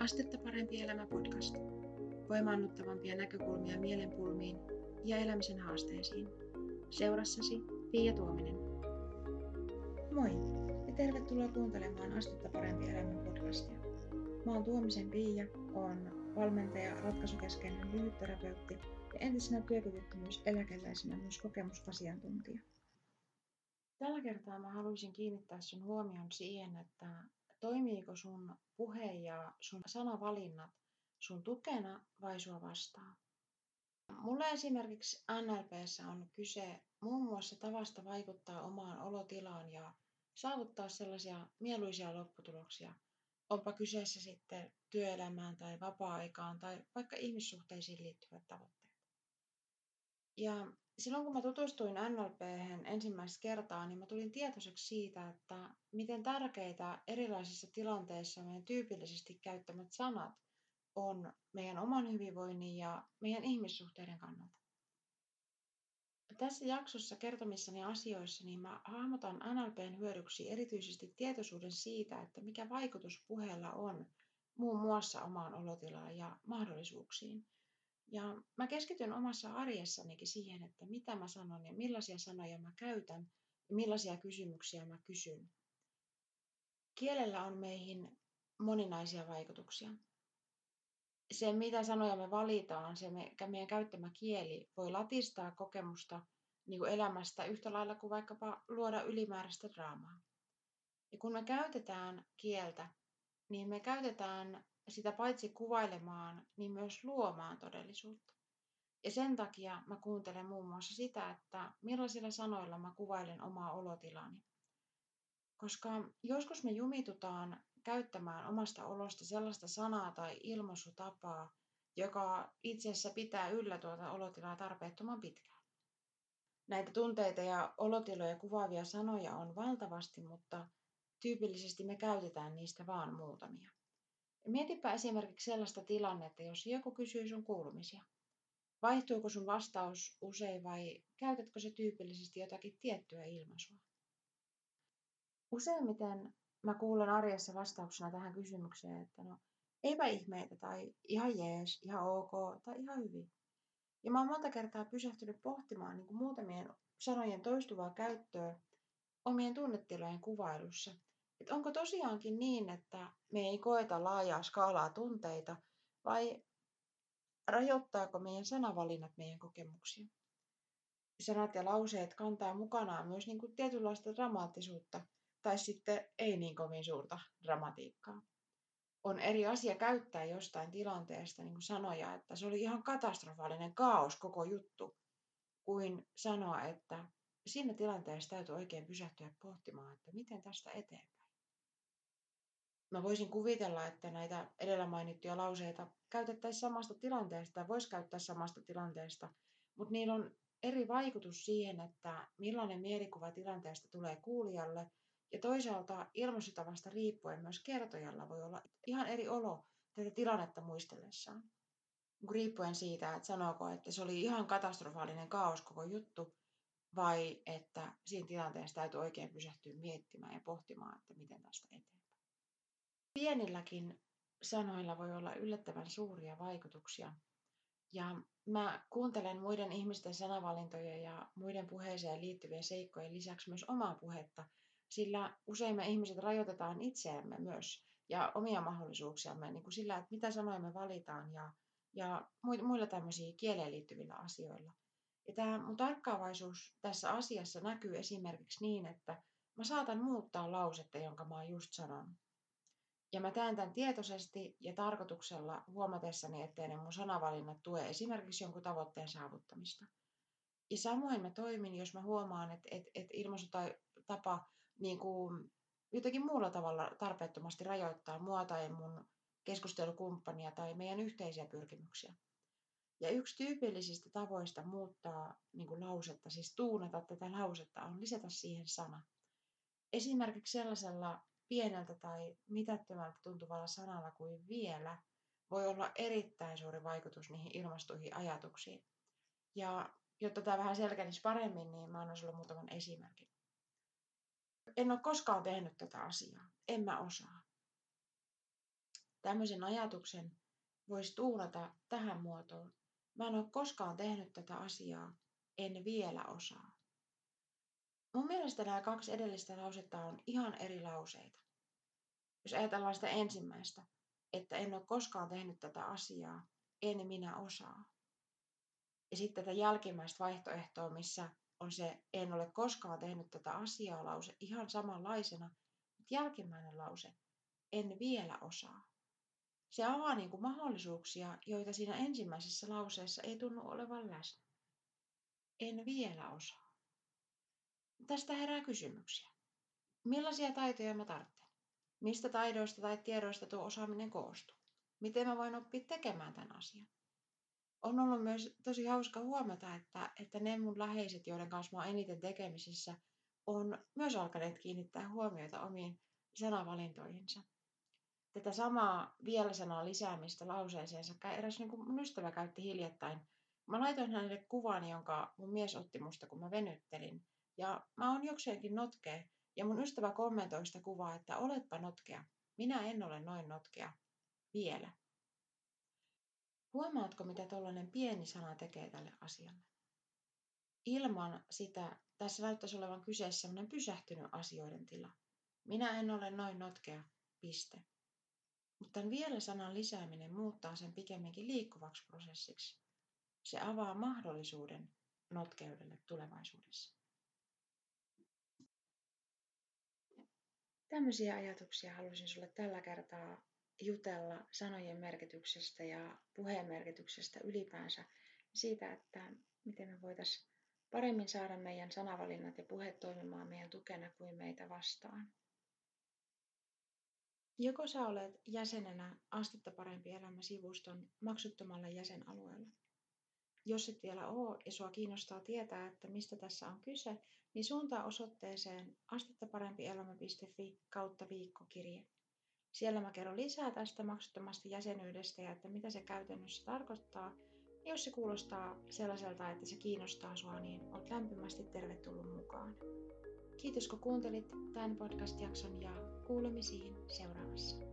Astetta parempi elämä podcast. Voimaannuttavampia näkökulmia mielenpulmiin ja elämisen haasteisiin. Seurassasi Pia Tuominen. Moi ja tervetuloa kuuntelemaan Astetta parempi elämä podcastia. Mä oon Tuomisen Pia, on valmentaja, ratkaisukeskeinen lyhytterapeutti ja entisenä työkyvyttömyyseläkeläisenä myös kokemusasiantuntija. Tällä kertaa mä haluaisin kiinnittää sun huomion siihen, että toimiiko sun puhe ja sun sanavalinnat sun tukena vai sua vastaan. Mulla esimerkiksi NLPssä on kyse muun muassa tavasta vaikuttaa omaan olotilaan ja saavuttaa sellaisia mieluisia lopputuloksia. Onpa kyseessä sitten työelämään tai vapaa-aikaan tai vaikka ihmissuhteisiin liittyvät tavoitteet. Ja silloin kun mä tutustuin NLP ensimmäistä kertaa, niin mä tulin tietoiseksi siitä, että miten tärkeitä erilaisissa tilanteissa meidän tyypillisesti käyttämät sanat on meidän oman hyvinvoinnin ja meidän ihmissuhteiden kannalta. Tässä jaksossa kertomissani asioissa niin mä hahmotan NLPn hyödyksi erityisesti tietoisuuden siitä, että mikä vaikutus puheella on muun muassa omaan olotilaan ja mahdollisuuksiin – ja mä keskityn omassa arjessanikin siihen, että mitä mä sanon ja millaisia sanoja mä käytän ja millaisia kysymyksiä mä kysyn. Kielellä on meihin moninaisia vaikutuksia. Se, mitä sanoja me valitaan, se meidän käyttämä kieli voi latistaa kokemusta niin kuin elämästä yhtä lailla kuin vaikkapa luoda ylimääräistä draamaa. Ja kun me käytetään kieltä, niin me käytetään sitä paitsi kuvailemaan, niin myös luomaan todellisuutta. Ja sen takia mä kuuntelen muun muassa sitä, että millaisilla sanoilla mä kuvailen omaa olotilani. Koska joskus me jumitutaan käyttämään omasta olosta sellaista sanaa tai ilmaisutapaa, joka itse asiassa pitää yllä tuota olotilaa tarpeettoman pitkään. Näitä tunteita ja olotiloja kuvaavia sanoja on valtavasti, mutta tyypillisesti me käytetään niistä vaan muutamia. Mietipä esimerkiksi sellaista tilannetta, jos joku kysyy sun kuulumisia. Vaihtuuko sun vastaus usein vai käytätkö se tyypillisesti jotakin tiettyä ilmaisua? Useimmiten mä kuulen arjessa vastauksena tähän kysymykseen, että no eipä ihmeitä tai ihan jees, ihan ok tai ihan hyvin. Ja mä oon monta kertaa pysähtynyt pohtimaan niin kuin muutamien sanojen toistuvaa käyttöä omien tunnetilojen kuvailussa – että onko tosiaankin niin, että me ei koeta laajaa skaalaa tunteita vai rajoittaako meidän sanavalinnat meidän kokemuksia? Sanat ja lauseet kantaa mukanaan myös niin kuin tietynlaista dramaattisuutta tai sitten ei niin kovin suurta dramatiikkaa. On eri asia käyttää jostain tilanteesta niin kuin sanoja, että se oli ihan katastrofaalinen kaos koko juttu, kuin sanoa, että siinä tilanteessa täytyy oikein pysähtyä pohtimaan, että miten tästä eteenpäin mä voisin kuvitella, että näitä edellä mainittuja lauseita käytettäisiin samasta tilanteesta voisi käyttää samasta tilanteesta, mutta niillä on eri vaikutus siihen, että millainen mielikuva tilanteesta tulee kuulijalle ja toisaalta ilmaisutavasta riippuen myös kertojalla voi olla ihan eri olo tätä tilannetta muistellessaan. Riippuen siitä, että sanooko, että se oli ihan katastrofaalinen kaos koko juttu, vai että siinä tilanteessa täytyy oikein pysähtyä miettimään ja pohtimaan, että miten tästä eteenpäin. Pienilläkin sanoilla voi olla yllättävän suuria vaikutuksia. Ja mä kuuntelen muiden ihmisten sanavalintoja ja muiden puheeseen liittyvien seikkojen lisäksi myös omaa puhetta, sillä usein me ihmiset rajoitetaan itseämme myös ja omia mahdollisuuksiamme niin kuin sillä, että mitä sanoja me valitaan ja, ja muilla tämmöisiä kieleen liittyvillä asioilla. Ja tämä mun tarkkaavaisuus tässä asiassa näkyy esimerkiksi niin, että mä saatan muuttaa lausetta, jonka mä oon just sanonut. Ja mä teen tämän tietoisesti ja tarkoituksella huomatessani, ettei ne mun sanavalinnat tue esimerkiksi jonkun tavoitteen saavuttamista. Ja samoin mä toimin, jos mä huomaan, että, että, tai tapa niin kuin jotenkin muulla tavalla tarpeettomasti rajoittaa mua tai mun keskustelukumppania tai meidän yhteisiä pyrkimyksiä. Ja yksi tyypillisistä tavoista muuttaa niin kuin lausetta, siis tuunata tätä lausetta, on lisätä siihen sana. Esimerkiksi sellaisella pieneltä tai mitättömältä tuntuvalla sanalla kuin vielä voi olla erittäin suuri vaikutus niihin ilmastuihin ajatuksiin. Ja jotta tämä vähän selkenisi paremmin, niin mä annan sulle muutaman esimerkin. En ole koskaan tehnyt tätä asiaa. En mä osaa. tämmöisen ajatuksen voisi tuunata tähän muotoon. Mä en ole koskaan tehnyt tätä asiaa, en vielä osaa. Mun mielestä nämä kaksi edellistä lausetta on ihan eri lauseita. Jos ajatellaan sitä ensimmäistä, että en ole koskaan tehnyt tätä asiaa, en minä osaa. Ja sitten tätä jälkimmäistä vaihtoehtoa, missä on se en ole koskaan tehnyt tätä asiaa lause ihan samanlaisena, mutta jälkimmäinen lause en vielä osaa. Se avaa niin kuin mahdollisuuksia, joita siinä ensimmäisessä lauseessa ei tunnu olevan läsnä. En vielä osaa. Tästä herää kysymyksiä. Millaisia taitoja mä tarvitsen? Mistä taidoista tai tiedoista tuo osaaminen koostuu? Miten mä voin oppia tekemään tämän asian? On ollut myös tosi hauska huomata, että, että ne mun läheiset, joiden kanssa mä oon eniten tekemisissä, on myös alkaneet kiinnittää huomiota omiin sanavalintoihinsa. Tätä samaa vielä sanaa lisäämistä lauseeseensa eräs niin kuin mun ystävä käytti hiljattain. Mä laitoin hänelle kuvan, jonka mun mies otti musta, kun mä venyttelin. Ja mä oon jokseenkin notkea. Ja mun ystävä kommentoi sitä kuvaa, että oletpa notkea. Minä en ole noin notkea. Vielä. Huomaatko, mitä tuollainen pieni sana tekee tälle asialle? Ilman sitä tässä näyttäisi olevan kyseessä sellainen pysähtynyt asioiden tila. Minä en ole noin notkea, piste. Mutta vielä sanan lisääminen muuttaa sen pikemminkin liikkuvaksi prosessiksi. Se avaa mahdollisuuden notkeudelle tulevaisuudessa. Tämmöisiä ajatuksia halusin sulle tällä kertaa jutella sanojen merkityksestä ja puheen merkityksestä ylipäänsä. Siitä, että miten me voitaisiin paremmin saada meidän sanavalinnat ja puheet toimimaan meidän tukena kuin meitä vastaan. Joko sä olet jäsenenä Astetta parempi elämä sivuston maksuttomalla jäsenalueella. Jos et vielä ole ja sua kiinnostaa tietää, että mistä tässä on kyse, niin suuntaa osoitteeseen astettaparempielämä.fi kautta viikkokirje. Siellä mä kerron lisää tästä maksuttomasta jäsenyydestä ja että mitä se käytännössä tarkoittaa. Ja jos se kuulostaa sellaiselta, että se kiinnostaa sua, niin olet lämpimästi tervetullut mukaan. Kiitos kun kuuntelit tämän podcast-jakson ja kuulemisiin seuraavassa.